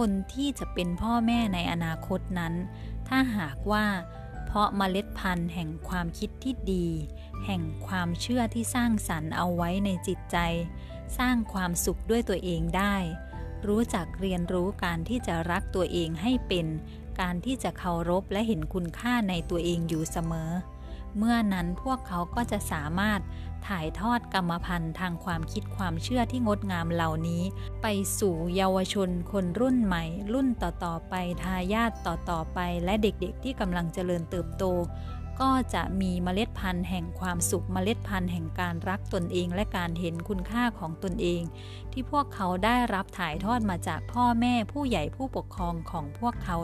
คนที่จะเป็นพ่อแม่ในอนาคตนั้น ถ้าหากว่า เพราะเมล็ดพันธุ์แห่งความคิดที่ดี แห่งความเชื่อที่สร้างสรรค์เอาไว้ในจิตใจ สร้างความสุขด้วยตัวเองได้ รู้จักเรียนรู้การที่จะรักตัวเองให้เป็น การที่จะเคารพและเห็นคุณค่าในตัวเองอยู่เสมอ เมื่อนั้นพวกเขาก็จะสามารถถ่ายทอดกรรมพันธุ์ทางความคิดความเชื่อที่งดงามเหล่านี้ ไปสู่เยาวชนคนรุ่นใหม่ รุ่นต่อๆไปทายาทต่อๆไป และเด็กๆที่กำลังเจริญเติบโต ก็จะมีเมล็ดพันธุ์แห่งความสุขเมล็ดพันธุ์แห่งการรักตนเองและการเห็นคุณค่าของตนเอง ที่พวกเขาได้รับถ่ายทอดมาจากพ่อแม่ผู้ใหญ่ผู้ปกครองของพวกเขา